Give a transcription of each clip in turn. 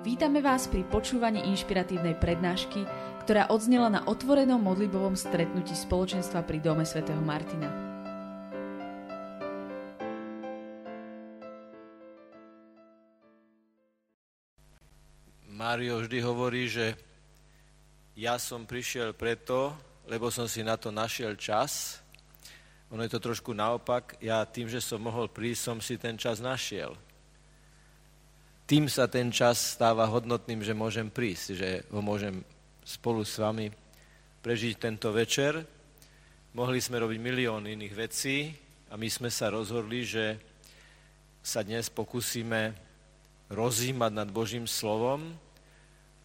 Vítame vás pri počúvaní inšpiratívnej prednášky, ktorá odznela na otvorenom modlibovom stretnutí spoločenstva pri Dome svätého Martina. Mário vždy hovorí, že ja som prišiel preto, lebo som si na to našiel čas. Ono je to trošku naopak. Ja tým, že som mohol prísť, som si ten čas našiel tým sa ten čas stáva hodnotným, že môžem prísť, že ho môžem spolu s vami prežiť tento večer. Mohli sme robiť milión iných vecí a my sme sa rozhodli, že sa dnes pokúsime rozímať nad Božím slovom,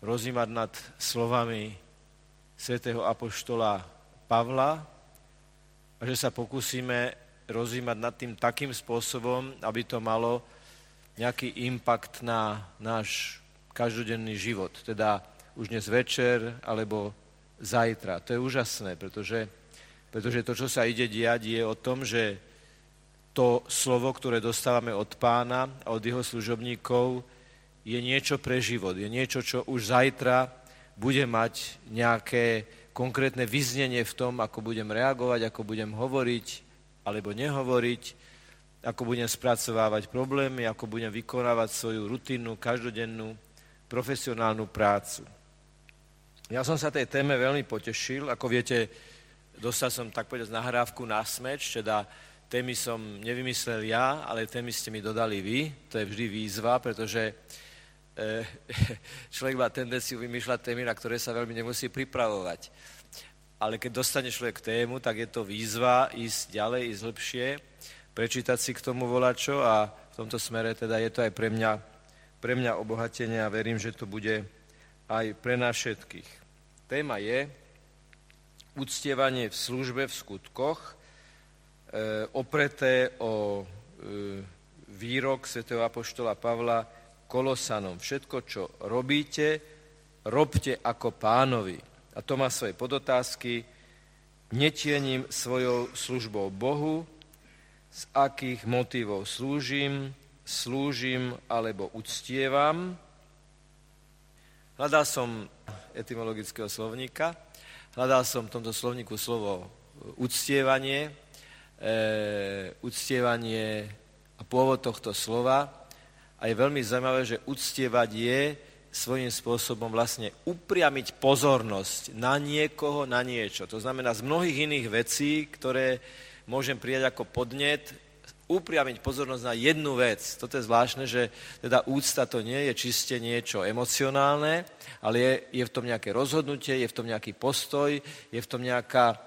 rozímať nad slovami svätého apoštola Pavla a že sa pokúsime rozímať nad tým takým spôsobom, aby to malo nejaký impact na náš každodenný život, teda už dnes večer alebo zajtra. To je úžasné, pretože, pretože to, čo sa ide diať, je o tom, že to slovo, ktoré dostávame od pána a od jeho služobníkov, je niečo pre život, je niečo, čo už zajtra bude mať nejaké konkrétne vyznenie v tom, ako budem reagovať, ako budem hovoriť alebo nehovoriť, ako budem spracovávať problémy, ako budem vykonávať svoju rutinnú, každodennú, profesionálnu prácu. Ja som sa tej téme veľmi potešil. Ako viete, dostal som tak povedať nahrávku na smeč, teda témy som nevymyslel ja, ale témy ste mi dodali vy. To je vždy výzva, pretože eh, človek má tendenciu vymýšľať témy, na ktoré sa veľmi nemusí pripravovať. Ale keď dostane človek tému, tak je to výzva ísť ďalej, ísť lepšie prečítať si k tomu volačo a v tomto smere teda je to aj pre mňa, pre mňa obohatenie a verím, že to bude aj pre nás všetkých. Téma je uctievanie v službe v skutkoch, e, opreté o e, výrok svätého Apoštola Pavla Kolosanom. Všetko, čo robíte, robte ako pánovi. A to má svoje podotázky. Netiením svojou službou Bohu, z akých motivov slúžim, slúžim alebo uctievam. Hľadal som etymologického slovníka, hľadal som v tomto slovníku slovo uctievanie, e, uctievanie a pôvod tohto slova. A je veľmi zaujímavé, že uctievať je svojím spôsobom vlastne upriamiť pozornosť na niekoho, na niečo. To znamená z mnohých iných vecí, ktoré môžem prijať ako podnet, upriamiť pozornosť na jednu vec. Toto je zvláštne, že teda úcta to nie je čiste niečo emocionálne, ale je, je v tom nejaké rozhodnutie, je v tom nejaký postoj, je v tom nejaká e,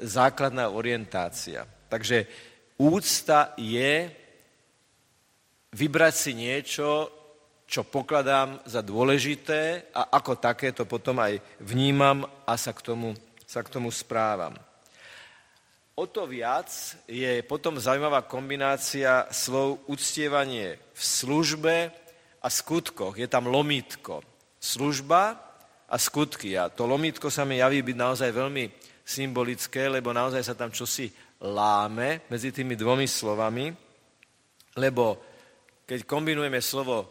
základná orientácia. Takže úcta je vybrať si niečo, čo pokladám za dôležité a ako také to potom aj vnímam a sa k tomu, sa k tomu správam. O to viac je potom zaujímavá kombinácia slov uctievanie v službe a skutkoch. Je tam lomítko. Služba a skutky. A to lomítko sa mi javí byť naozaj veľmi symbolické, lebo naozaj sa tam čosi láme medzi tými dvomi slovami, lebo keď kombinujeme slovo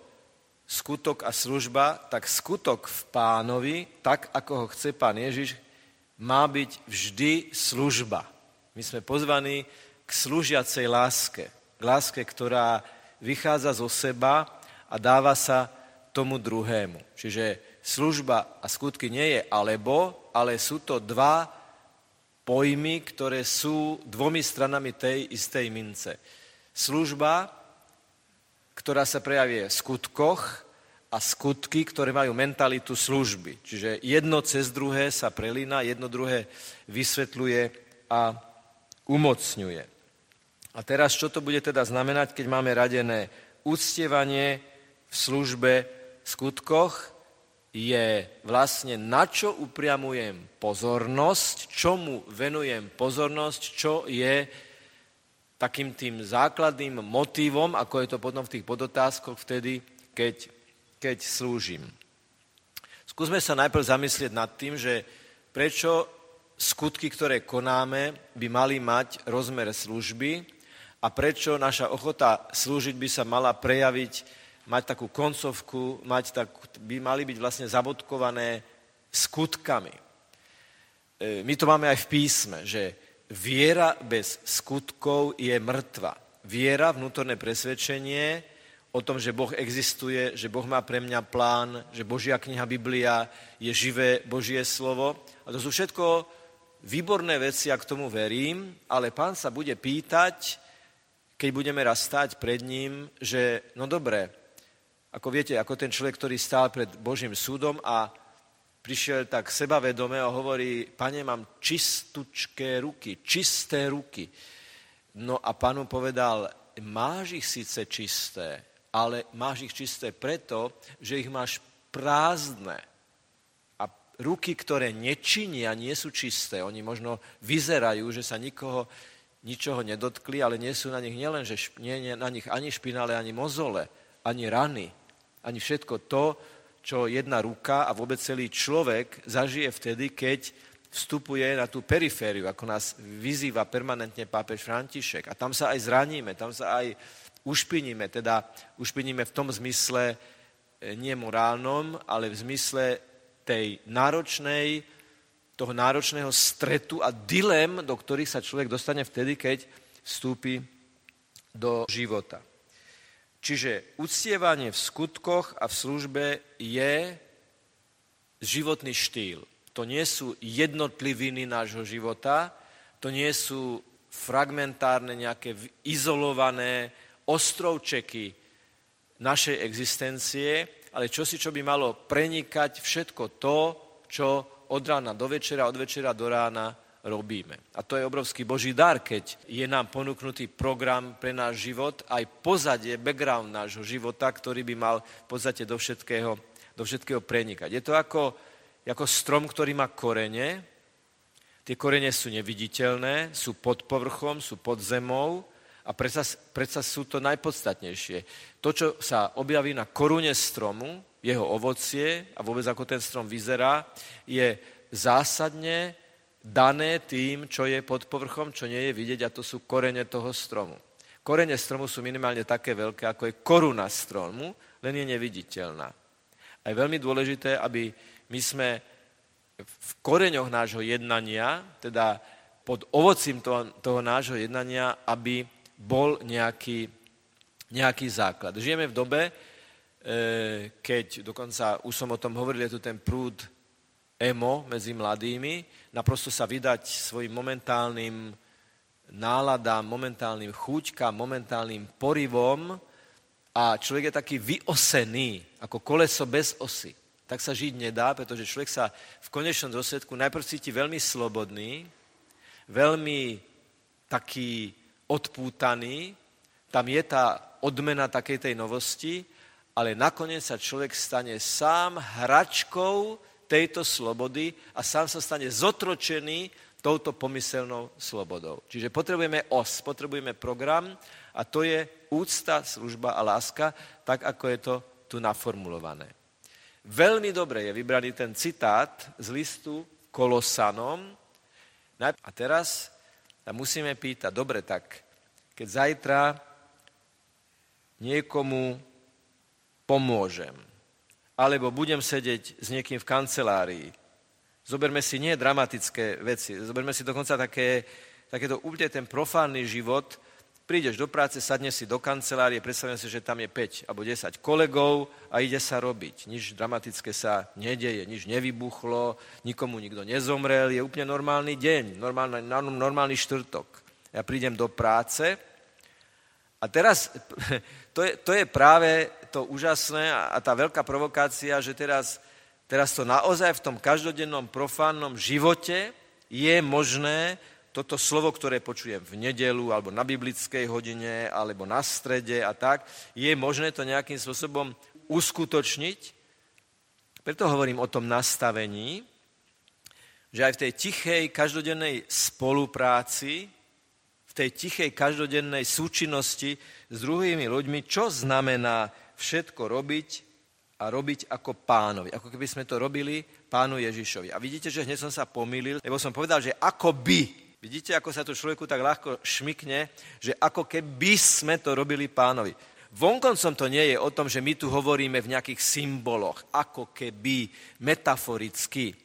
skutok a služba, tak skutok v pánovi, tak ako ho chce pán Ježiš, má byť vždy služba my sme pozvaní k slúžiacej láske. K láske, ktorá vychádza zo seba a dáva sa tomu druhému. Čiže služba a skutky nie je alebo, ale sú to dva pojmy, ktoré sú dvomi stranami tej istej mince. Služba, ktorá sa prejavie v skutkoch a skutky, ktoré majú mentalitu služby. Čiže jedno cez druhé sa prelína, jedno druhé vysvetľuje a umocňuje. A teraz, čo to bude teda znamenať, keď máme radené uctievanie v službe v skutkoch, je vlastne na čo upriamujem pozornosť, čomu venujem pozornosť, čo je takým tým základným motívom, ako je to potom v tých podotázkoch vtedy, keď, keď slúžim. Skúsme sa najprv zamyslieť nad tým, že prečo skutky, ktoré konáme, by mali mať rozmer služby a prečo naša ochota slúžiť by sa mala prejaviť mať takú koncovku, mať tak, by mali byť vlastne zabodkované skutkami. E, my to máme aj v písme, že viera bez skutkov je mŕtva. Viera, vnútorné presvedčenie o tom, že Boh existuje, že Boh má pre mňa plán, že Božia kniha Biblia je živé Božie slovo. A to sú všetko výborné veci, ja k tomu verím, ale pán sa bude pýtať, keď budeme raz stáť pred ním, že no dobre, ako viete, ako ten človek, ktorý stál pred Božím súdom a prišiel tak sebavedome a hovorí, pane, mám čistúčké ruky, čisté ruky. No a panu povedal, máš ich síce čisté, ale máš ich čisté preto, že ich máš prázdne. Ruky, ktoré nečinia, nie sú čisté. Oni možno vyzerajú, že sa nikoho ničoho nedotkli, ale nie sú na nich nielen, že nie, nie na nich ani špinále, ani mozole, ani rany, ani všetko to, čo jedna ruka a vôbec celý človek zažije vtedy, keď vstupuje na tú perifériu, ako nás vyzýva permanentne pápež František. A tam sa aj zraníme, tam sa aj ušpiníme, teda ušpiníme v tom zmysle e, nie morálnom, ale v zmysle tej náročnej, toho náročného stretu a dilem, do ktorých sa človek dostane vtedy, keď vstúpi do života. Čiže uctievanie v skutkoch a v službe je životný štýl. To nie sú jednotliviny nášho života, to nie sú fragmentárne, nejaké izolované ostrovčeky našej existencie, ale čosi, čo by malo prenikať všetko to, čo od rána do večera, od večera do rána robíme. A to je obrovský Boží dar, keď je nám ponúknutý program pre náš život, aj pozadie, background nášho života, ktorý by mal v podstate do všetkého, do všetkého prenikať. Je to ako, ako strom, ktorý má korene. Tie korene sú neviditeľné, sú pod povrchom, sú pod zemou a predsa, predsa sú to najpodstatnejšie. To, čo sa objaví na korune stromu, jeho ovocie a vôbec ako ten strom vyzerá, je zásadne dané tým, čo je pod povrchom, čo nie je vidieť a to sú korene toho stromu. Korene stromu sú minimálne také veľké, ako je koruna stromu, len je neviditeľná. A je veľmi dôležité, aby my sme v koreňoch nášho jednania, teda pod ovocím toho, toho nášho jednania, aby bol nejaký, nejaký základ. Žijeme v dobe, e, keď, dokonca už som o tom hovoril, je tu ten prúd emo medzi mladými, naprosto sa vydať svojim momentálnym náladám, momentálnym chuťkám, momentálnym porivom a človek je taký vyosený, ako koleso bez osy. Tak sa žiť nedá, pretože človek sa v konečnom dôsledku najprv cíti veľmi slobodný, veľmi taký odpútaný, tam je tá odmena takej tej novosti, ale nakoniec sa človek stane sám hračkou tejto slobody a sám sa stane zotročený touto pomyselnou slobodou. Čiže potrebujeme os, potrebujeme program a to je úcta, služba a láska, tak ako je to tu naformulované. Veľmi dobre je vybraný ten citát z listu Kolosanom. A teraz sa musíme pýtať, dobre, tak keď zajtra niekomu pomôžem, alebo budem sedieť s niekým v kancelárii. Zoberme si nie dramatické veci, zoberme si dokonca také, takéto úplne ten profánny život. Prídeš do práce, sadneš si do kancelárie, predstavím si, že tam je 5 alebo 10 kolegov a ide sa robiť. Nič dramatické sa nedeje, nič nevybuchlo, nikomu nikto nezomrel, je úplne normálny deň, normálny, normálny štvrtok. Ja prídem do práce a teraz to je, to je práve to úžasné a tá veľká provokácia, že teraz, teraz to naozaj v tom každodennom profánnom živote je možné toto slovo, ktoré počujem v nedelu alebo na biblickej hodine alebo na strede a tak, je možné to nejakým spôsobom uskutočniť. Preto hovorím o tom nastavení, že aj v tej tichej každodennej spolupráci tej tichej každodennej súčinnosti s druhými ľuďmi, čo znamená všetko robiť a robiť ako pánovi. Ako keby sme to robili pánu Ježišovi. A vidíte, že hneď som sa pomýlil, lebo som povedal, že ako by. Vidíte, ako sa to človeku tak ľahko šmikne, že ako keby sme to robili pánovi. Vonkoncom to nie je o tom, že my tu hovoríme v nejakých symboloch, ako keby metaforicky.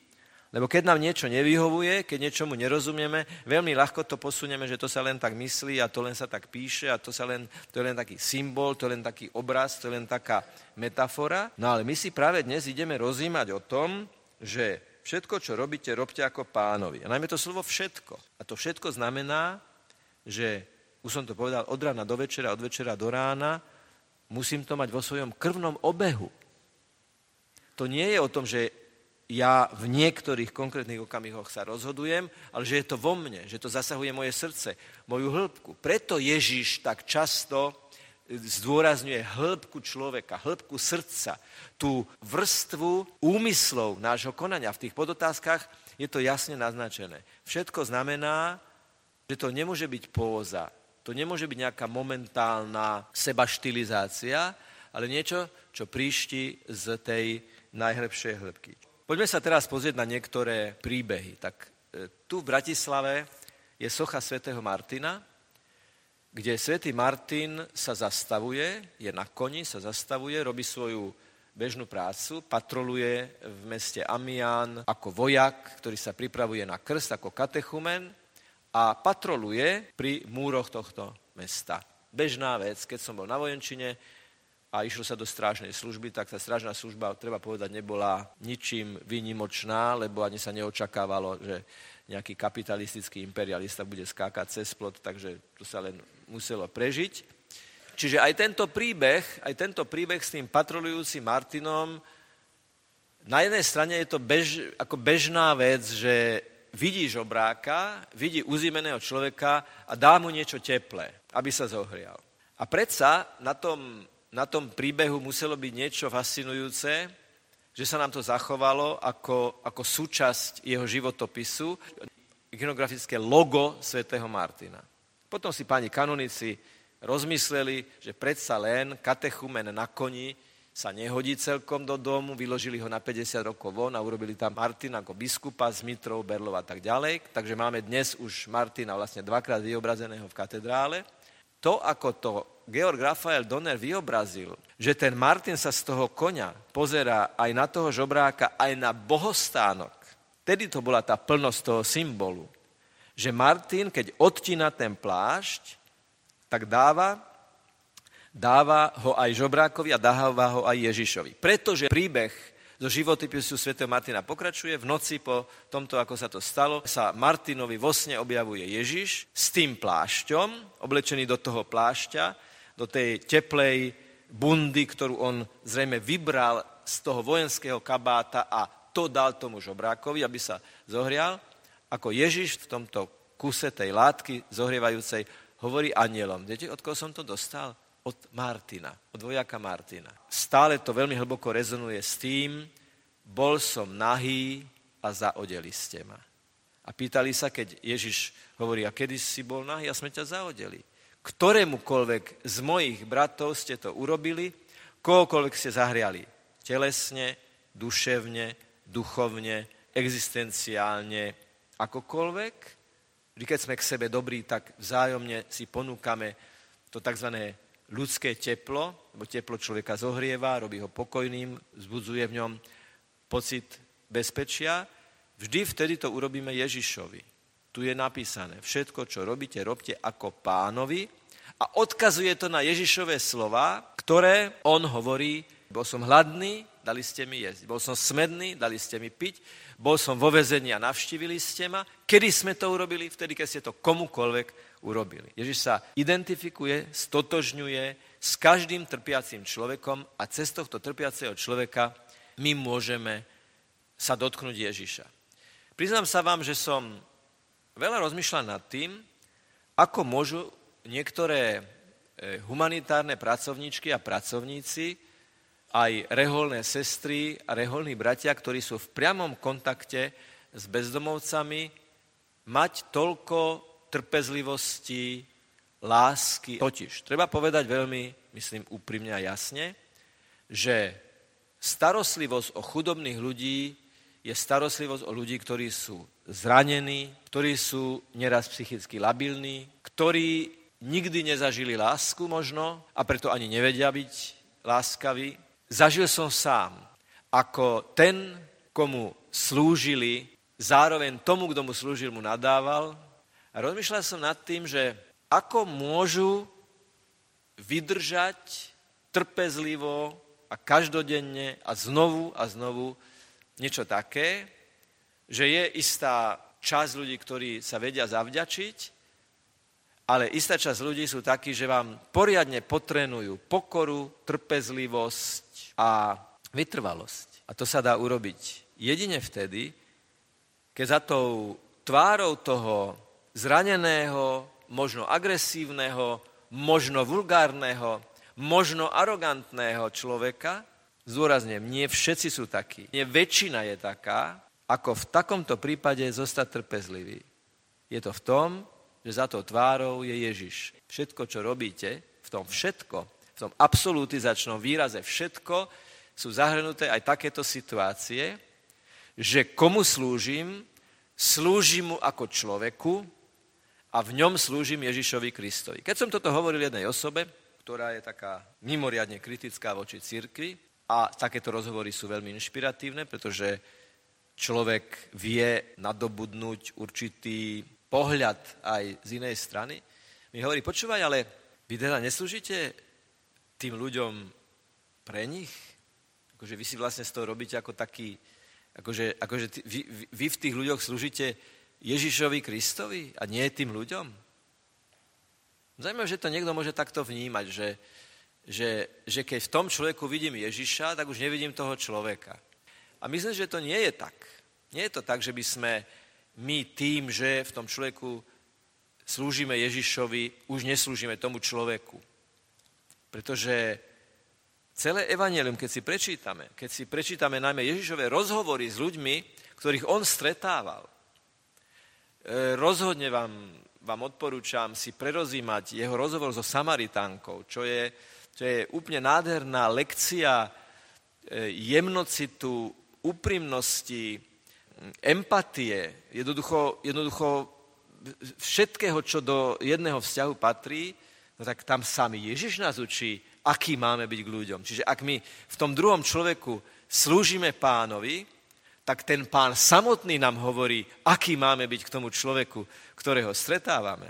Lebo keď nám niečo nevyhovuje, keď niečomu nerozumieme, veľmi ľahko to posunieme, že to sa len tak myslí a to len sa tak píše a to, sa len, to je len taký symbol, to je len taký obraz, to je len taká metafora. No ale my si práve dnes ideme rozímať o tom, že všetko, čo robíte, robte ako pánovi. A najmä to slovo všetko. A to všetko znamená, že, už som to povedal, od rána do večera, od večera do rána, musím to mať vo svojom krvnom obehu. To nie je o tom, že ja v niektorých konkrétnych okamihoch sa rozhodujem, ale že je to vo mne, že to zasahuje moje srdce, moju hĺbku. Preto Ježiš tak často zdôrazňuje hĺbku človeka, hĺbku srdca, tú vrstvu úmyslov nášho konania. V tých podotázkach je to jasne naznačené. Všetko znamená, že to nemôže byť póza, to nemôže byť nejaká momentálna sebaštilizácia, ale niečo, čo príšti z tej najhlbšej hĺbky. Poďme sa teraz pozrieť na niektoré príbehy. Tak e, tu v Bratislave je socha svätého Martina, kde svätý Martin sa zastavuje, je na koni, sa zastavuje, robí svoju bežnú prácu, patroluje v meste Amián ako vojak, ktorý sa pripravuje na krst ako katechumen a patroluje pri múroch tohto mesta. Bežná vec, keď som bol na vojenčine, a išlo sa do strážnej služby, tak tá strážna služba, treba povedať, nebola ničím výnimočná, lebo ani sa neočakávalo, že nejaký kapitalistický imperialista bude skákať cez plot, takže to sa len muselo prežiť. Čiže aj tento príbeh, aj tento príbeh s tým patrolujúcim Martinom, na jednej strane je to bež, ako bežná vec, že vidí žobráka, vidí uzimeného človeka a dá mu niečo teplé, aby sa zohrial. A predsa na tom na tom príbehu muselo byť niečo fascinujúce, že sa nám to zachovalo ako, ako súčasť jeho životopisu, ikonografické logo svätého Martina. Potom si páni kanonici rozmysleli, že predsa len katechumen na koni sa nehodí celkom do domu, vyložili ho na 50 rokov von a urobili tam Martina ako biskupa z Mitrov, Berlov a tak ďalej. Takže máme dnes už Martina vlastne dvakrát vyobrazeného v katedrále. To, ako to Georg Rafael Donner vyobrazil, že ten Martin sa z toho konia pozerá aj na toho žobráka, aj na bohostánok. Tedy to bola tá plnosť toho symbolu. Že Martin, keď odtína ten plášť, tak dáva, dáva ho aj žobrákovi a dáva ho aj Ježišovi. Pretože príbeh zo životopisu sv. Martina pokračuje. V noci po tomto, ako sa to stalo, sa Martinovi vo sne objavuje Ježiš s tým plášťom, oblečený do toho plášťa, do tej teplej bundy, ktorú on zrejme vybral z toho vojenského kabáta a to dal tomu žobrákovi, aby sa zohrial, ako Ježiš v tomto kuse tej látky zohrievajúcej hovorí anielom. Viete, od koho som to dostal? Od Martina, od vojaka Martina. Stále to veľmi hlboko rezonuje s tým, bol som nahý a zaodeli ste ma. A pýtali sa, keď Ježiš hovorí, a kedy si bol nahý a sme ťa zaodeli ktorémukoľvek z mojich bratov ste to urobili, kohokoľvek ste zahriali telesne, duševne, duchovne, existenciálne, akokoľvek. Vždy, keď sme k sebe dobrí, tak vzájomne si ponúkame to tzv. ľudské teplo, lebo teplo človeka zohrieva, robí ho pokojným, vzbudzuje v ňom pocit bezpečia. Vždy vtedy to urobíme Ježišovi. Tu je napísané, všetko, čo robíte, robte ako pánovi a odkazuje to na Ježišové slova, ktoré on hovorí, bol som hladný, dali ste mi jesť, bol som smedný, dali ste mi piť, bol som vo vezení a navštívili ste ma. Kedy sme to urobili? Vtedy, keď ste to komukoľvek urobili. Ježiš sa identifikuje, stotožňuje s každým trpiacím človekom a cez tohto trpiaceho človeka my môžeme sa dotknúť Ježiša. Priznám sa vám, že som veľa rozmýšľať nad tým, ako môžu niektoré e, humanitárne pracovníčky a pracovníci, aj reholné sestry a reholní bratia, ktorí sú v priamom kontakte s bezdomovcami, mať toľko trpezlivosti, lásky. Totiž, treba povedať veľmi, myslím, úprimne a jasne, že starostlivosť o chudobných ľudí je starostlivosť o ľudí, ktorí sú zranení, ktorí sú neraz psychicky labilní, ktorí nikdy nezažili lásku možno a preto ani nevedia byť láskaví. Zažil som sám, ako ten, komu slúžili, zároveň tomu, kto mu slúžil, mu nadával. A rozmýšľal som nad tým, že ako môžu vydržať trpezlivo a každodenne a znovu a znovu niečo také, že je istá časť ľudí, ktorí sa vedia zavďačiť, ale istá časť ľudí sú takí, že vám poriadne potrenujú pokoru, trpezlivosť a vytrvalosť. A to sa dá urobiť jedine vtedy, keď za tou tvárou toho zraneného, možno agresívneho, možno vulgárneho, možno arogantného človeka, zdôrazne, nie všetci sú takí, nie väčšina je taká, ako v takomto prípade zostať trpezlivý. Je to v tom, že za tou tvárou je Ježiš. Všetko, čo robíte, v tom všetko, v tom absolutizačnom výraze všetko, sú zahrnuté aj takéto situácie, že komu slúžim, slúžim mu ako človeku a v ňom slúžim Ježišovi Kristovi. Keď som toto hovoril jednej osobe, ktorá je taká mimoriadne kritická voči cirkvi, a takéto rozhovory sú veľmi inšpiratívne, pretože človek vie nadobudnúť určitý pohľad aj z inej strany. Mi hovorí, počúvaj, ale vy teda neslúžite tým ľuďom pre nich? Akože vy si vlastne z toho robíte ako taký, akože, akože ty, vy, vy v tých ľuďoch slúžite Ježišovi Kristovi a nie tým ľuďom? Zajímavé, že to niekto môže takto vnímať, že, že, že keď v tom človeku vidím Ježiša, tak už nevidím toho človeka. A myslím, že to nie je tak. Nie je to tak, že by sme my tým, že v tom človeku slúžime Ježišovi, už neslúžime tomu človeku. Pretože celé evanelium, keď si prečítame, keď si prečítame najmä Ježišové rozhovory s ľuďmi, ktorých on stretával, e, rozhodne vám, vám odporúčam si prerozímať jeho rozhovor so Samaritánkou, čo je, čo je úplne nádherná lekcia e, jemnocitu, úprimnosti, empatie, jednoducho, jednoducho všetkého, čo do jedného vzťahu patrí, no tak tam sami Ježiš nás učí, aký máme byť k ľuďom. Čiže ak my v tom druhom človeku slúžime pánovi, tak ten pán samotný nám hovorí, aký máme byť k tomu človeku, ktorého stretávame.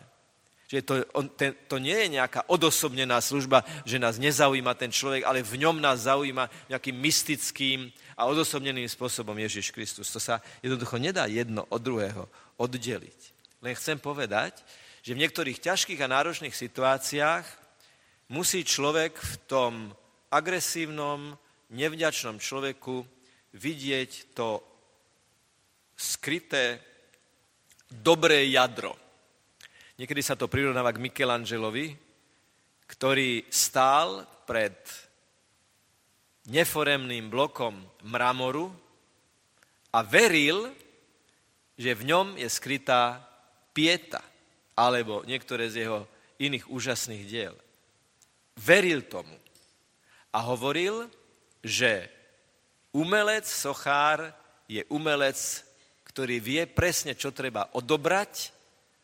Čiže to, on, ten, to nie je nejaká odosobnená služba, že nás nezaujíma ten človek, ale v ňom nás zaujíma nejakým mystickým a odosobneným spôsobom Ježiš Kristus. To sa jednoducho nedá jedno od druhého oddeliť. Len chcem povedať, že v niektorých ťažkých a náročných situáciách musí človek v tom agresívnom, nevďačnom človeku vidieť to skryté dobré jadro. Niekedy sa to prirovnáva k Michelangelovi, ktorý stál pred neforemným blokom mramoru a veril, že v ňom je skrytá pieta, alebo niektoré z jeho iných úžasných diel. Veril tomu a hovoril, že umelec, sochár je umelec, ktorý vie presne, čo treba odobrať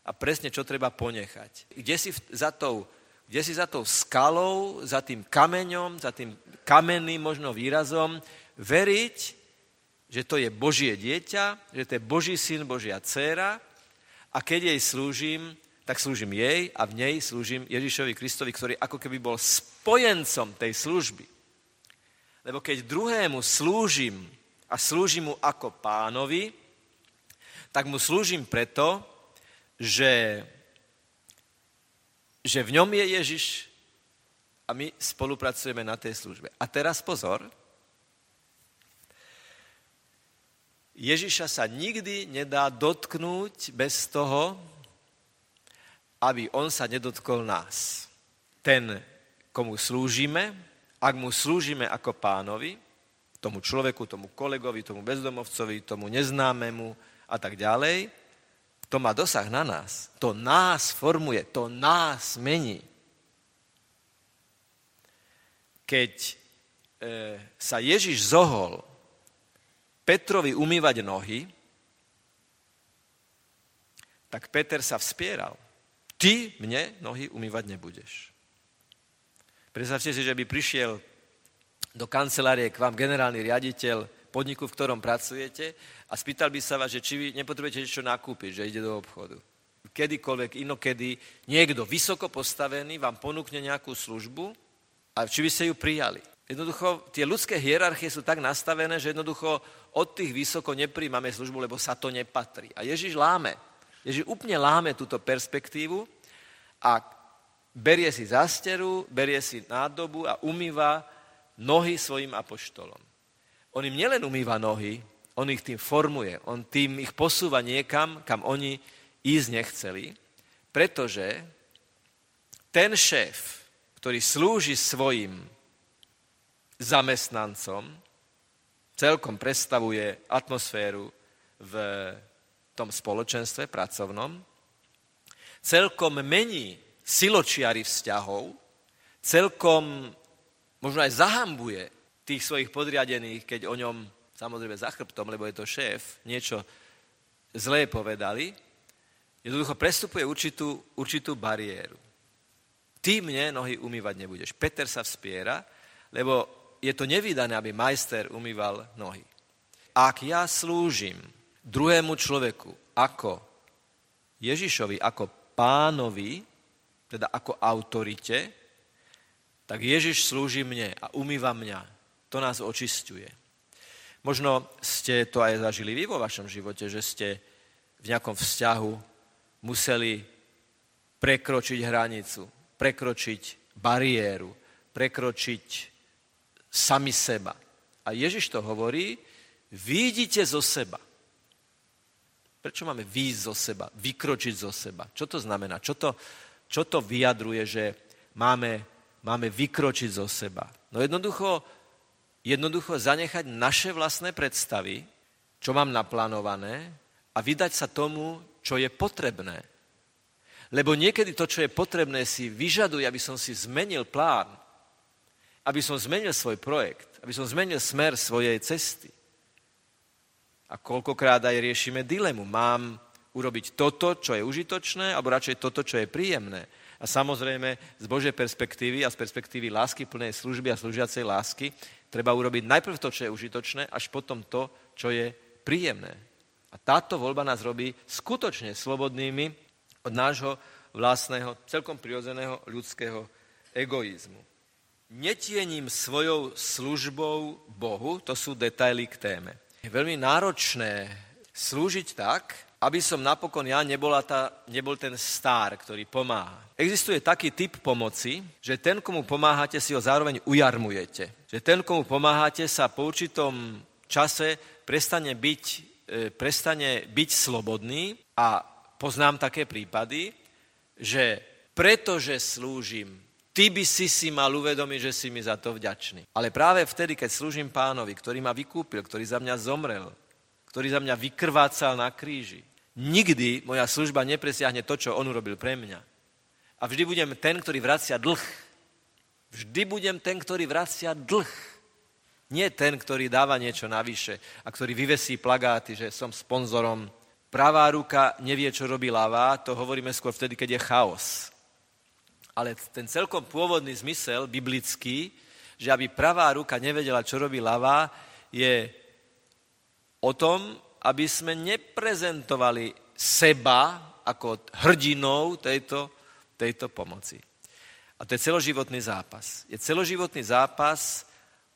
a presne, čo treba ponechať. Kde si za tou, kde si za tou skalou, za tým kameňom, za tým kamenným možno výrazom veriť, že to je Božie dieťa, že to je Boží syn, Božia dcéra a keď jej slúžim, tak slúžim jej a v nej slúžim Ježišovi Kristovi, ktorý ako keby bol spojencom tej služby. Lebo keď druhému slúžim a slúžim mu ako pánovi, tak mu slúžim preto, že, že v ňom je Ježiš a my spolupracujeme na tej službe. A teraz pozor, Ježiša sa nikdy nedá dotknúť bez toho, aby on sa nedotkol nás. Ten, komu slúžime, ak mu slúžime ako pánovi, tomu človeku, tomu kolegovi, tomu bezdomovcovi, tomu neznámemu a tak ďalej, to má dosah na nás. To nás formuje, to nás mení. Keď e, sa Ježiš zohol Petrovi umývať nohy, tak Peter sa vspieral. ty mne nohy umývať nebudeš. Predstavte si, že by prišiel do kancelárie k vám generálny riaditeľ podniku, v ktorom pracujete a spýtal by sa vás, že či vy nepotrebujete niečo nakúpiť, že ide do obchodu. Kedykoľvek, inokedy niekto vysoko postavený vám ponúkne nejakú službu a či by ste ju prijali. Jednoducho, tie ľudské hierarchie sú tak nastavené, že jednoducho od tých vysoko nepríjmame službu, lebo sa to nepatrí. A Ježiš láme. Ježiš úplne láme túto perspektívu a berie si zasteru, berie si nádobu a umýva nohy svojim apoštolom. On im nielen umýva nohy, on ich tým formuje, on tým ich posúva niekam, kam oni ísť nechceli, pretože ten šéf, ktorý slúži svojim zamestnancom, celkom predstavuje atmosféru v tom spoločenstve pracovnom, celkom mení siločiary vzťahov, celkom možno aj zahambuje tých svojich podriadených, keď o ňom, samozrejme za chrbtom, lebo je to šéf, niečo zlé povedali, jednoducho prestupuje určitú, určitú bariéru. Ty mne nohy umývať nebudeš. Peter sa vspiera, lebo je to nevydané, aby majster umýval nohy. Ak ja slúžim druhému človeku ako Ježišovi, ako pánovi, teda ako autorite, tak Ježiš slúži mne a umýva mňa. To nás očistuje. Možno ste to aj zažili vy vo vašom živote, že ste v nejakom vzťahu museli prekročiť hranicu, prekročiť bariéru, prekročiť sami seba. A Ježiš to hovorí, výjdite zo seba. Prečo máme výjsť zo seba, vykročiť zo seba? Čo to znamená? Čo to, čo to vyjadruje, že máme, máme vykročiť zo seba? No jednoducho, jednoducho zanechať naše vlastné predstavy, čo mám naplánované a vydať sa tomu, čo je potrebné. Lebo niekedy to, čo je potrebné, si vyžaduje, aby som si zmenil plán, aby som zmenil svoj projekt, aby som zmenil smer svojej cesty. A koľkokrát aj riešime dilemu. Mám urobiť toto, čo je užitočné, alebo radšej toto, čo je príjemné. A samozrejme, z Božej perspektívy a z perspektívy lásky, plnej služby a slúžiacej lásky, treba urobiť najprv to, čo je užitočné, až potom to, čo je príjemné. A táto voľba nás robí skutočne slobodnými od nášho vlastného, celkom prirodzeného ľudského egoizmu netiením svojou službou Bohu, to sú detaily k téme. Je veľmi náročné slúžiť tak, aby som napokon ja nebola tá, nebol ten star, ktorý pomáha. Existuje taký typ pomoci, že ten, komu pomáhate, si ho zároveň ujarmujete. Že ten, komu pomáhate, sa po určitom čase prestane byť, e, prestane byť slobodný a poznám také prípady, že pretože slúžim ty by si si mal uvedomiť, že si mi za to vďačný. Ale práve vtedy, keď slúžim pánovi, ktorý ma vykúpil, ktorý za mňa zomrel, ktorý za mňa vykrvácal na kríži, nikdy moja služba nepresiahne to, čo on urobil pre mňa. A vždy budem ten, ktorý vracia dlh. Vždy budem ten, ktorý vracia dlh. Nie ten, ktorý dáva niečo navyše a ktorý vyvesí plagáty, že som sponzorom. Pravá ruka nevie, čo robí ľavá, to hovoríme skôr vtedy, keď je chaos ale ten celkom pôvodný zmysel, biblický, že aby pravá ruka nevedela, čo robí ľavá, je o tom, aby sme neprezentovali seba ako hrdinou tejto, tejto pomoci. A to je celoživotný zápas. Je celoživotný zápas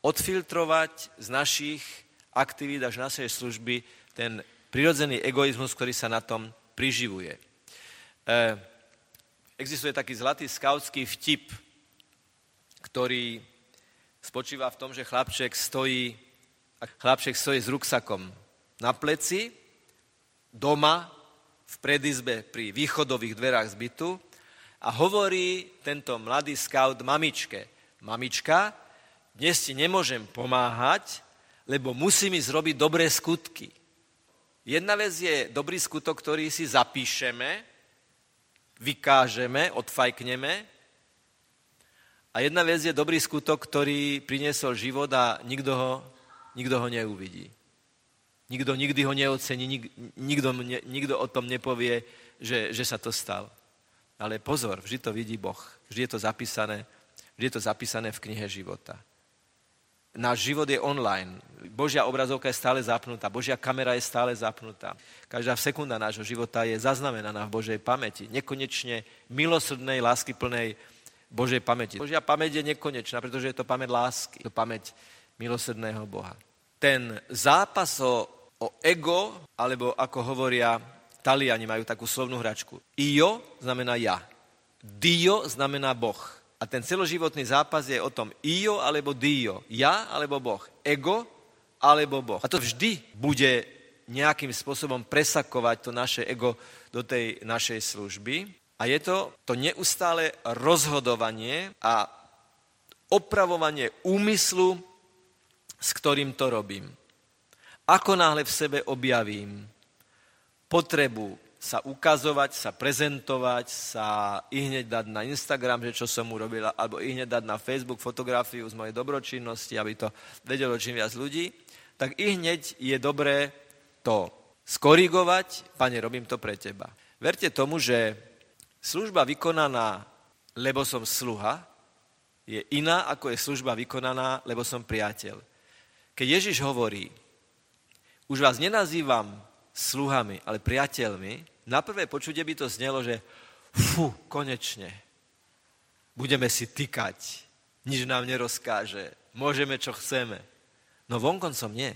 odfiltrovať z našich aktivít až našej služby ten prirodzený egoizmus, ktorý sa na tom priživuje. E, Existuje taký zlatý skautský vtip, ktorý spočíva v tom, že chlapček stojí, chlapček stojí s ruksakom na pleci, doma, v predizbe pri východových dverách zbytu a hovorí tento mladý scout mamičke, mamička, dnes ti nemôžem pomáhať, lebo musím ísť robiť dobré skutky. Jedna vec je dobrý skutok, ktorý si zapíšeme, vykážeme, odfajkneme. A jedna vec je dobrý skutok, ktorý priniesol život a nikto ho, nikto ho neuvidí. Nikto nikdy ho neocení, nik, nikto, nikto o tom nepovie, že, že sa to stalo. Ale pozor, vždy to vidí Boh. Vždy je to zapísané, vždy je to zapísané v knihe života. Náš život je online. Božia obrazovka je stále zapnutá, Božia kamera je stále zapnutá. Každá sekunda nášho života je zaznamenaná v Božej pamäti. Nekonečne milosrdnej, láskyplnej Božej pamäti. Božia pamäť je nekonečná, pretože je to pamäť lásky, to pamäť milosrdného Boha. Ten zápas o, o ego, alebo ako hovoria Taliani, majú takú slovnú hračku. Io znamená ja. Dio znamená Boh. A ten celoživotný zápas je o tom io alebo dio, ja alebo Boh, ego alebo Boh. A to vždy bude nejakým spôsobom presakovať to naše ego do tej našej služby. A je to to neustále rozhodovanie a opravovanie úmyslu, s ktorým to robím. Ako náhle v sebe objavím potrebu sa ukazovať, sa prezentovať, sa i hneď dať na Instagram, že čo som urobil, alebo i hneď dať na Facebook fotografiu z mojej dobročinnosti, aby to vedelo čím viac ľudí, tak i hneď je dobré to skorigovať, pane, robím to pre teba. Verte tomu, že služba vykonaná, lebo som sluha, je iná, ako je služba vykonaná, lebo som priateľ. Keď Ježiš hovorí, už vás nenazývam sluhami, ale priateľmi, na prvé počutie by to znelo, že fu, konečne, budeme si tykať, nič nám nerozkáže, môžeme, čo chceme. No vonkoncom nie.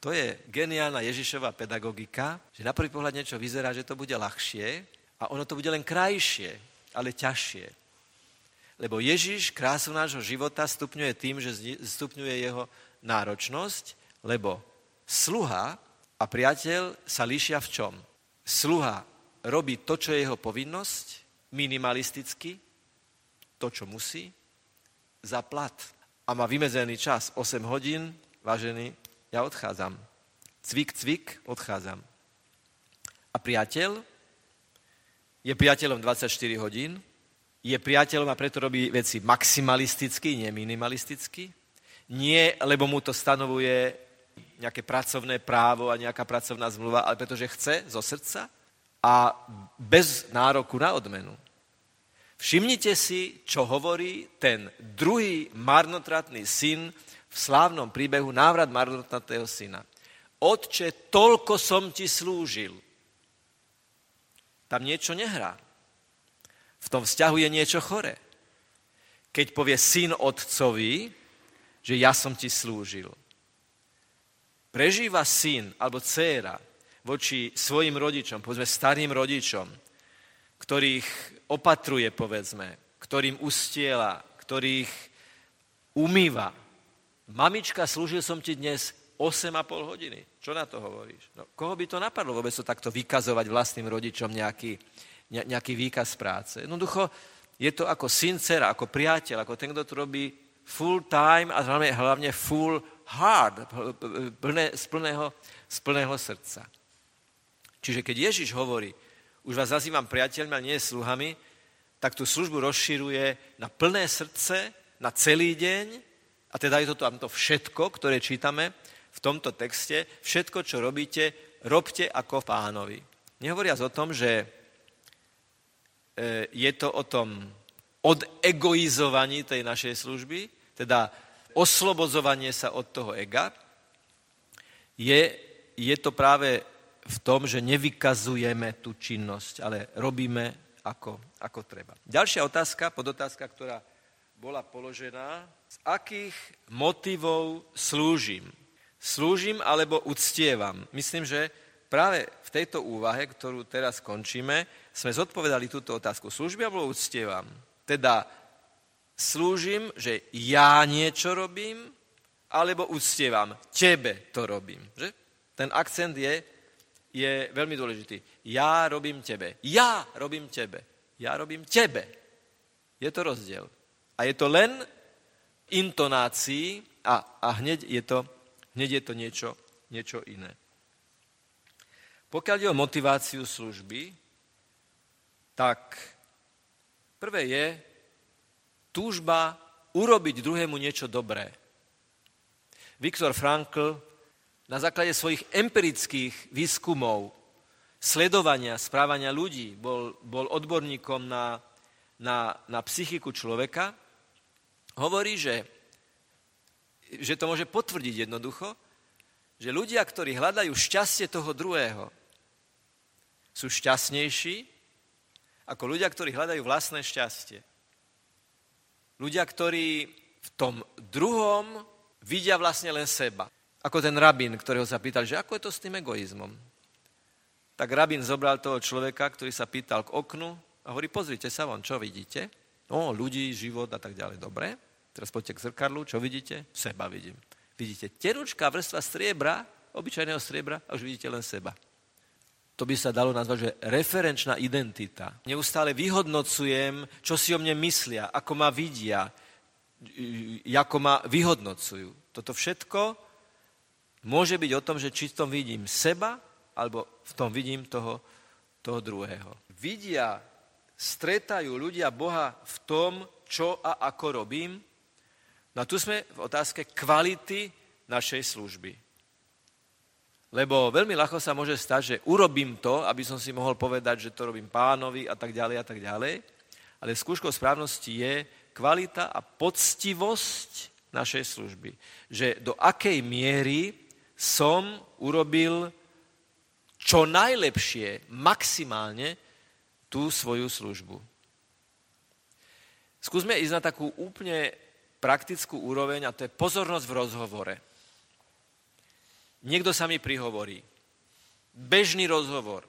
To je geniálna Ježišová pedagogika, že na prvý pohľad niečo vyzerá, že to bude ľahšie a ono to bude len krajšie, ale ťažšie. Lebo Ježiš krásu nášho života stupňuje tým, že stupňuje jeho náročnosť, lebo sluha a priateľ sa líšia v čom? Sluha robí to, čo je jeho povinnosť, minimalisticky, to, čo musí, za plat. A má vymedzený čas, 8 hodín, vážený, ja odchádzam. Cvik, cvik, odchádzam. A priateľ je priateľom 24 hodín, je priateľom a preto robí veci maximalisticky, nie minimalisticky. Nie, lebo mu to stanovuje nejaké pracovné právo a nejaká pracovná zmluva, ale pretože chce zo srdca a bez nároku na odmenu. Všimnite si, čo hovorí ten druhý marnotratný syn v slávnom príbehu návrat marnotratného syna. Otče, toľko som ti slúžil. Tam niečo nehrá. V tom vzťahu je niečo chore. Keď povie syn otcovi, že ja som ti slúžil prežíva syn alebo dcéra voči svojim rodičom, povedzme starým rodičom, ktorých opatruje, povedzme, ktorým ustiela, ktorých umýva. Mamička, slúžil som ti dnes 8,5 hodiny. Čo na to hovoríš? No, koho by to napadlo vôbec to takto vykazovať vlastným rodičom nejaký, ne, nejaký výkaz práce? Jednoducho je to ako syn, dcera, ako priateľ, ako ten, kto to robí full time a hlavne, hlavne full hard, plné, z, plného, z plného srdca. Čiže keď Ježiš hovorí, už vás nazývam priateľmi, ale nie sluhami, tak tú službu rozširuje na plné srdce, na celý deň, a teda je to tamto všetko, ktoré čítame v tomto texte, všetko, čo robíte, robte ako pánovi. Nehovoriac o tom, že e, je to o tom odegoizovaní tej našej služby, teda oslobodzovanie sa od toho ega, je, je to práve v tom, že nevykazujeme tú činnosť, ale robíme ako, ako treba. Ďalšia otázka, podotázka, ktorá bola položená, z akých motivov slúžim? Slúžim alebo uctievam? Myslím, že práve v tejto úvahe, ktorú teraz končíme, sme zodpovedali túto otázku. Slúžby alebo uctievam? Teda slúžim, že ja niečo robím, alebo uctievam, tebe to robím. Že? Ten akcent je, je veľmi dôležitý. Ja robím tebe. Ja robím tebe. Ja robím tebe. Je to rozdiel. A je to len intonácií a, a hneď, je to, hneď je to niečo, niečo iné. Pokiaľ je o motiváciu služby, tak prvé je, túžba urobiť druhému niečo dobré. Viktor Frankl na základe svojich empirických výskumov sledovania správania ľudí, bol, bol odborníkom na, na, na psychiku človeka, hovorí, že, že to môže potvrdiť jednoducho, že ľudia, ktorí hľadajú šťastie toho druhého, sú šťastnejší ako ľudia, ktorí hľadajú vlastné šťastie. Ľudia, ktorí v tom druhom vidia vlastne len seba. Ako ten rabín, ktorého sa pýtal, že ako je to s tým egoizmom. Tak rabín zobral toho človeka, ktorý sa pýtal k oknu a hovorí, pozrite sa von, čo vidíte? No, ľudí, život a tak ďalej. Dobre, teraz poďte k zrkadlu, čo vidíte? Seba vidím. Vidíte teručka vrstva striebra, obyčajného striebra a už vidíte len seba to by sa dalo nazvať, že referenčná identita. Neustále vyhodnocujem, čo si o mne myslia, ako ma vidia, ako ma vyhodnocujú. Toto všetko môže byť o tom, že či v tom vidím seba, alebo v tom vidím toho, toho druhého. Vidia, stretajú ľudia Boha v tom, čo a ako robím. No a tu sme v otázke kvality našej služby. Lebo veľmi ľahko sa môže stať, že urobím to, aby som si mohol povedať, že to robím pánovi a tak ďalej a tak ďalej. Ale skúškou správnosti je kvalita a poctivosť našej služby. Že do akej miery som urobil čo najlepšie, maximálne tú svoju službu. Skúsme ísť na takú úplne praktickú úroveň a to je pozornosť v rozhovore. Niekto sa mi prihovorí. Bežný rozhovor.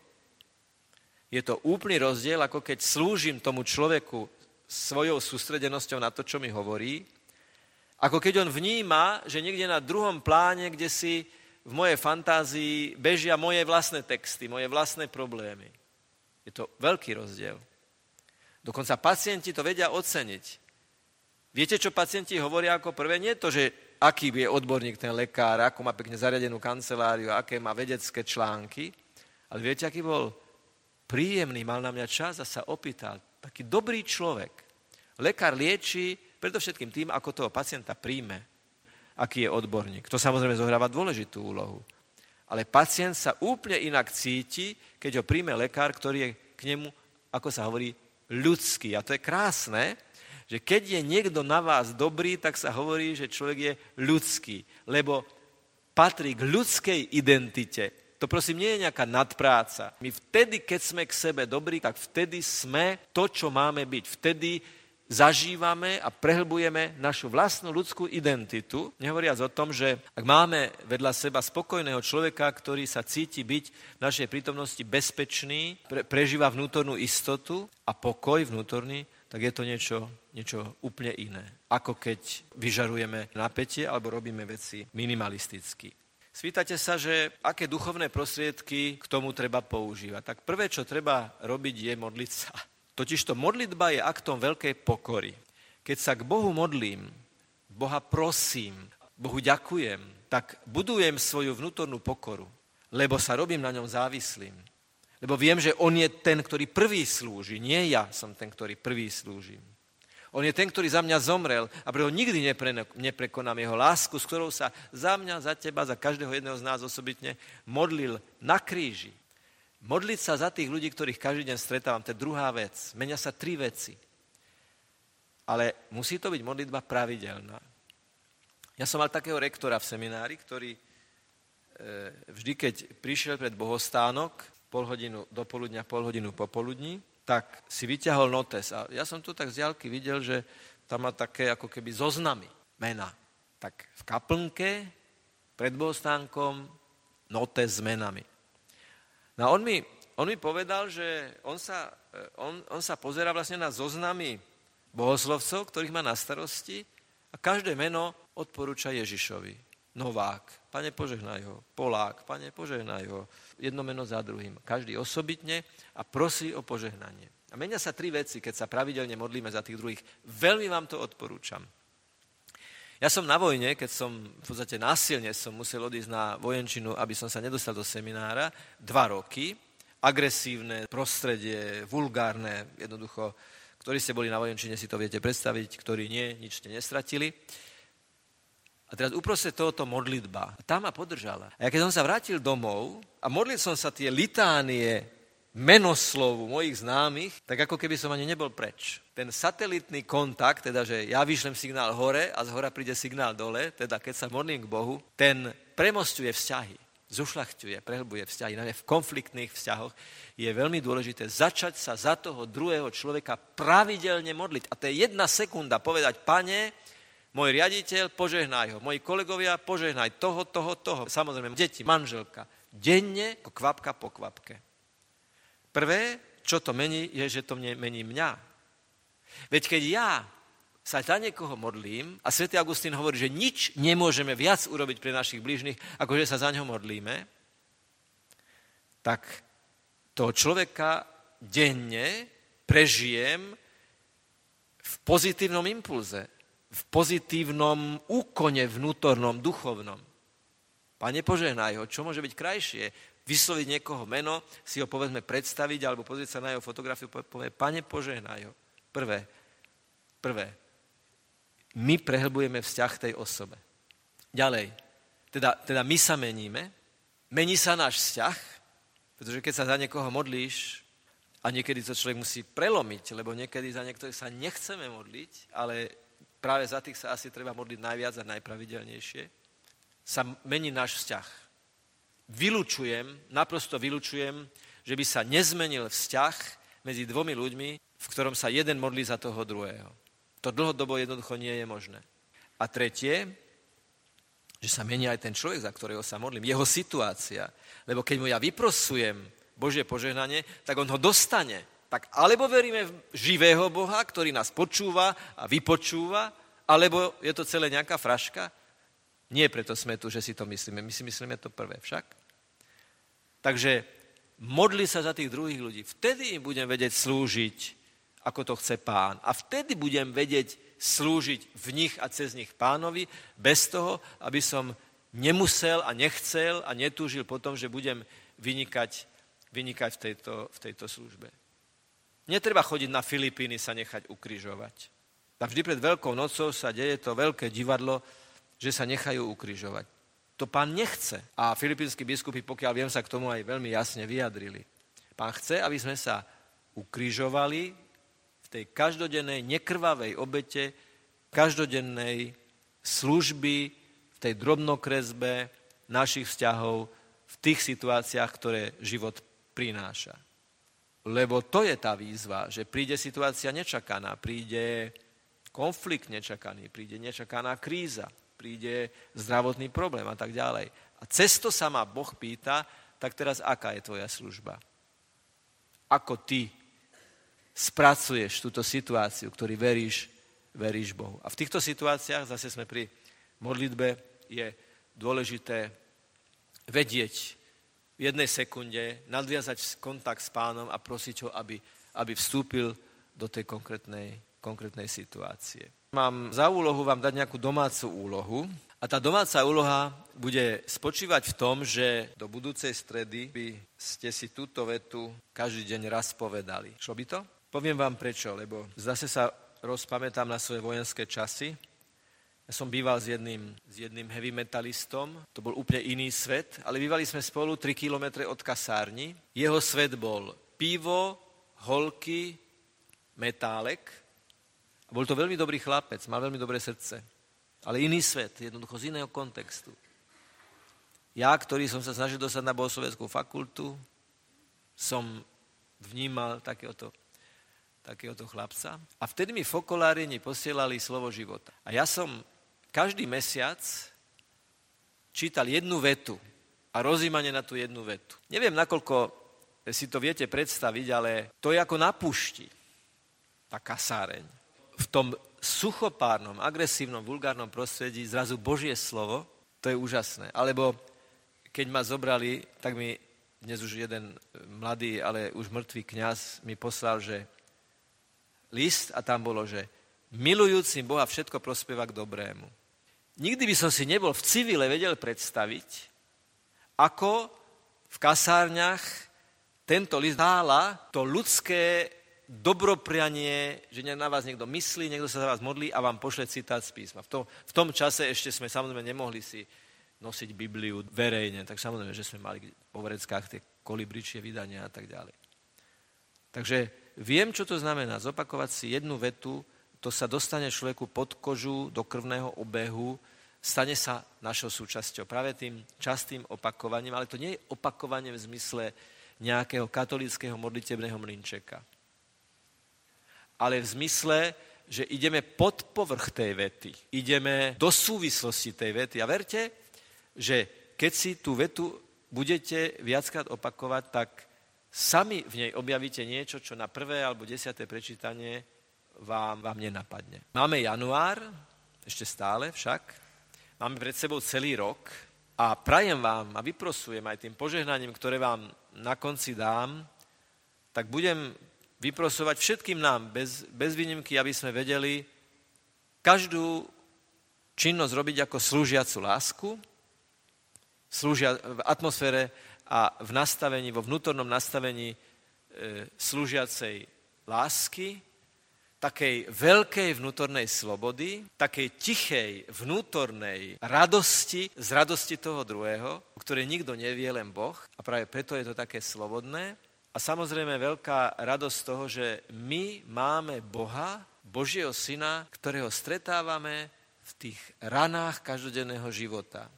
Je to úplný rozdiel, ako keď slúžim tomu človeku svojou sústredenosťou na to, čo mi hovorí, ako keď on vníma, že niekde na druhom pláne, kde si v mojej fantázii bežia moje vlastné texty, moje vlastné problémy. Je to veľký rozdiel. Dokonca pacienti to vedia oceniť. Viete, čo pacienti hovoria ako prvé? Nie to, že aký je odborník ten lekár, ako má pekne zariadenú kanceláriu, aké má vedecké články. Ale viete, aký bol príjemný, mal na mňa čas a sa opýtal. Taký dobrý človek. Lekár lieči predovšetkým tým, ako toho pacienta príjme, aký je odborník. To samozrejme zohráva dôležitú úlohu. Ale pacient sa úplne inak cíti, keď ho príjme lekár, ktorý je k nemu, ako sa hovorí, ľudský. A to je krásne, že keď je niekto na vás dobrý, tak sa hovorí, že človek je ľudský, lebo patrí k ľudskej identite. To prosím nie je nejaká nadpráca. My vtedy, keď sme k sebe dobrí, tak vtedy sme to, čo máme byť. Vtedy zažívame a prehlbujeme našu vlastnú ľudskú identitu, nehovoriac o tom, že ak máme vedľa seba spokojného človeka, ktorý sa cíti byť v našej prítomnosti bezpečný, pre, prežíva vnútornú istotu a pokoj vnútorný, tak je to niečo, niečo úplne iné. Ako keď vyžarujeme napätie alebo robíme veci minimalisticky. Spýtate sa, že aké duchovné prostriedky k tomu treba používať. Tak prvé, čo treba robiť, je modliť sa. Totižto modlitba je aktom veľkej pokory. Keď sa k Bohu modlím, Boha prosím, Bohu ďakujem, tak budujem svoju vnútornú pokoru, lebo sa robím na ňom závislým. Lebo viem, že on je ten, ktorý prvý slúži. Nie ja som ten, ktorý prvý slúžim. On je ten, ktorý za mňa zomrel a preto nikdy nepre, neprekonám jeho lásku, s ktorou sa za mňa, za teba, za každého jedného z nás osobitne modlil na kríži. Modliť sa za tých ľudí, ktorých každý deň stretávam, to je druhá vec. Menia sa tri veci. Ale musí to byť modlitba pravidelná. Ja som mal takého rektora v seminári, ktorý e, vždy, keď prišiel pred bohostánok, pol hodinu do poludnia, pol hodinu popoludní, tak si vyťahol notes. A ja som tu tak z diaľky videl, že tam má také ako keby zoznamy, mena. Tak v kaplnke, pred bohostánkom, notes s menami. No a on mi, on mi povedal, že on sa, on, on sa pozera vlastne na zoznamy bohoslovcov, ktorých má na starosti a každé meno odporúča Ježišovi. Novák, pane požehnaj ho. Polák, pane požehnaj ho. Jedno meno za druhým. Každý osobitne a prosí o požehnanie. A menia sa tri veci, keď sa pravidelne modlíme za tých druhých. Veľmi vám to odporúčam. Ja som na vojne, keď som v podstate násilne som musel odísť na vojenčinu, aby som sa nedostal do seminára, dva roky, agresívne prostredie, vulgárne, jednoducho, ktorí ste boli na vojenčine, si to viete predstaviť, ktorí nie, nič ste nestratili. A teraz uprostred tohoto modlitba. A tá ma podržala. A ja keď som sa vrátil domov a modlil som sa tie litánie menoslovu mojich známych, tak ako keby som ani nebol preč. Ten satelitný kontakt, teda že ja vyšlem signál hore a z hora príde signál dole, teda keď sa modlím k Bohu, ten premostuje vzťahy, zušľachťuje, prehlbuje vzťahy, najmä v konfliktných vzťahoch, je veľmi dôležité začať sa za toho druhého človeka pravidelne modliť. A to je jedna sekunda povedať, pane, môj riaditeľ, požehnaj ho. Moji kolegovia, požehnaj toho, toho, toho. Samozrejme, deti, manželka. Denne, ako kvapka po kvapke. Prvé, čo to mení, je, že to mení mňa. Veď keď ja sa za niekoho modlím a svätý Augustín hovorí, že nič nemôžeme viac urobiť pre našich blížnych, ako že sa za ňo modlíme, tak toho človeka denne prežijem v pozitívnom impulze v pozitívnom úkone vnútornom, duchovnom. Pane, požehnaj ho, čo môže byť krajšie? Vysloviť niekoho meno, si ho povedzme predstaviť, alebo pozrieť sa na jeho fotografiu, povie, pane, požehnaj ho. Prvé, prvé, my prehlbujeme vzťah tej osobe. Ďalej, teda, teda my sa meníme, mení sa náš vzťah, pretože keď sa za niekoho modlíš, a niekedy to človek musí prelomiť, lebo niekedy za niektorých sa nechceme modliť, ale práve za tých sa asi treba modliť najviac a najpravidelnejšie, sa mení náš vzťah. Vylučujem, naprosto vylučujem, že by sa nezmenil vzťah medzi dvomi ľuďmi, v ktorom sa jeden modlí za toho druhého. To dlhodobo jednoducho nie je možné. A tretie, že sa mení aj ten človek, za ktorého sa modlím, jeho situácia. Lebo keď mu ja vyprosujem Božie požehnanie, tak on ho dostane tak alebo veríme v živého Boha, ktorý nás počúva a vypočúva, alebo je to celé nejaká fraška? Nie preto sme tu, že si to myslíme. My si myslíme to prvé však. Takže modli sa za tých druhých ľudí. Vtedy im budem vedieť slúžiť, ako to chce pán. A vtedy budem vedieť slúžiť v nich a cez nich pánovi, bez toho, aby som nemusel a nechcel a netúžil potom, že budem vynikať, vynikať v, tejto, v tejto službe. Netreba chodiť na Filipíny sa nechať ukrižovať. Tam vždy pred Veľkou nocou sa deje to veľké divadlo, že sa nechajú ukrižovať. To pán nechce. A filipínsky biskupy, pokiaľ viem, sa k tomu aj veľmi jasne vyjadrili. Pán chce, aby sme sa ukrižovali v tej každodennej nekrvavej obete, každodennej služby, v tej drobnokresbe našich vzťahov, v tých situáciách, ktoré život prináša. Lebo to je tá výzva, že príde situácia nečakaná, príde konflikt nečakaný, príde nečakaná kríza, príde zdravotný problém a tak ďalej. A cesto sa ma Boh pýta, tak teraz aká je tvoja služba? Ako ty spracuješ túto situáciu, ktorý veríš, veríš Bohu. A v týchto situáciách, zase sme pri modlitbe, je dôležité vedieť, v jednej sekunde nadviazať kontakt s pánom a prosiť ho, aby, aby vstúpil do tej konkrétnej, konkrétnej situácie. Mám za úlohu vám dať nejakú domácu úlohu a tá domáca úloha bude spočívať v tom, že do budúcej stredy by ste si túto vetu každý deň raz povedali. Šlo by to? Poviem vám prečo, lebo zase sa rozpamätám na svoje vojenské časy ja som býval s jedným, s jedným heavy metalistom, to bol úplne iný svet, ale bývali sme spolu 3 kilometre od kasárni. Jeho svet bol pivo, holky, metálek. A bol to veľmi dobrý chlapec, mal veľmi dobré srdce. Ale iný svet, jednoducho z iného kontextu. Ja, ktorý som sa snažil dostať na bohoslovenskú fakultu, som vnímal takéhoto, takéhoto chlapca. A vtedy mi fokolári posielali slovo života. A ja som každý mesiac čítal jednu vetu a rozímanie na tú jednu vetu. Neviem, nakoľko si to viete predstaviť, ale to je ako na pušti, tá kasáreň. V tom suchopárnom, agresívnom, vulgárnom prostredí zrazu Božie slovo, to je úžasné. Alebo keď ma zobrali, tak mi dnes už jeden mladý, ale už mŕtvý kňaz mi poslal, že list a tam bolo, že milujúcim Boha všetko prospieva k dobrému. Nikdy by som si nebol v civile vedel predstaviť, ako v kasárniach tento list dála to ľudské dobroprianie, že na vás niekto myslí, niekto sa za vás modlí a vám pošle citát z písma. V tom, v tom čase ešte sme samozrejme nemohli si nosiť Bibliu verejne, tak samozrejme, že sme mali po vreckách tie kolibričie vydania a tak ďalej. Takže viem, čo to znamená. Zopakovať si jednu vetu, to sa dostane človeku pod kožu do krvného obehu, stane sa našou súčasťou. Práve tým častým opakovaním, ale to nie je opakovanie v zmysle nejakého katolického modlitebného mlinčeka. Ale v zmysle, že ideme pod povrch tej vety, ideme do súvislosti tej vety. A verte, že keď si tú vetu budete viackrát opakovať, tak sami v nej objavíte niečo, čo na prvé alebo desiaté prečítanie vám, vám nenapadne. Máme január, ešte stále však, máme pred sebou celý rok a prajem vám a vyprosujem aj tým požehnaním, ktoré vám na konci dám, tak budem vyprosovať všetkým nám, bez, bez výnimky, aby sme vedeli každú činnosť robiť ako slúžiacu lásku, slúžia v atmosfére a v nastavení, vo vnútornom nastavení e, slúžiacej lásky, takej veľkej vnútornej slobody, takej tichej vnútornej radosti z radosti toho druhého, o ktorej nikto nevie, len Boh. A práve preto je to také slobodné. A samozrejme veľká radosť toho, že my máme Boha, Božieho Syna, ktorého stretávame v tých ranách každodenného života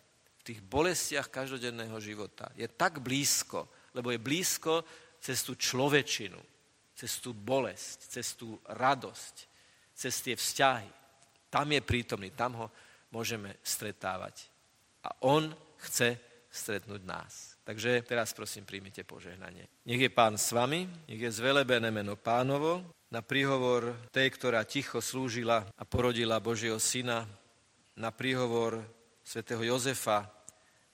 tých bolestiach každodenného života. Je tak blízko, lebo je blízko cez tú človečinu, cez tú bolesť, cez tú radosť, cez tie vzťahy. Tam je prítomný, tam ho môžeme stretávať. A on chce stretnúť nás. Takže teraz prosím, príjmite požehnanie. Nech je pán s vami, nech je zvelebené meno pánovo, na príhovor tej, ktorá ticho slúžila a porodila Božieho syna, na príhovor svätého Jozefa,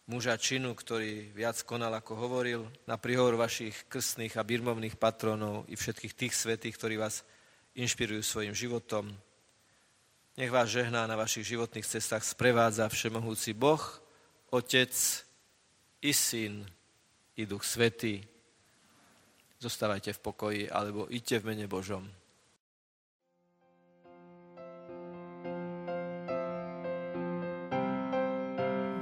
muža činu, ktorý viac konal, ako hovoril, na príhovor vašich krstných a birmovných patronov i všetkých tých svetých, ktorí vás inšpirujú svojim životom. Nech vás žehná na vašich životných cestách sprevádza Všemohúci Boh, Otec i Syn i Duch Svetý. Zostávajte v pokoji, alebo idte v mene Božom.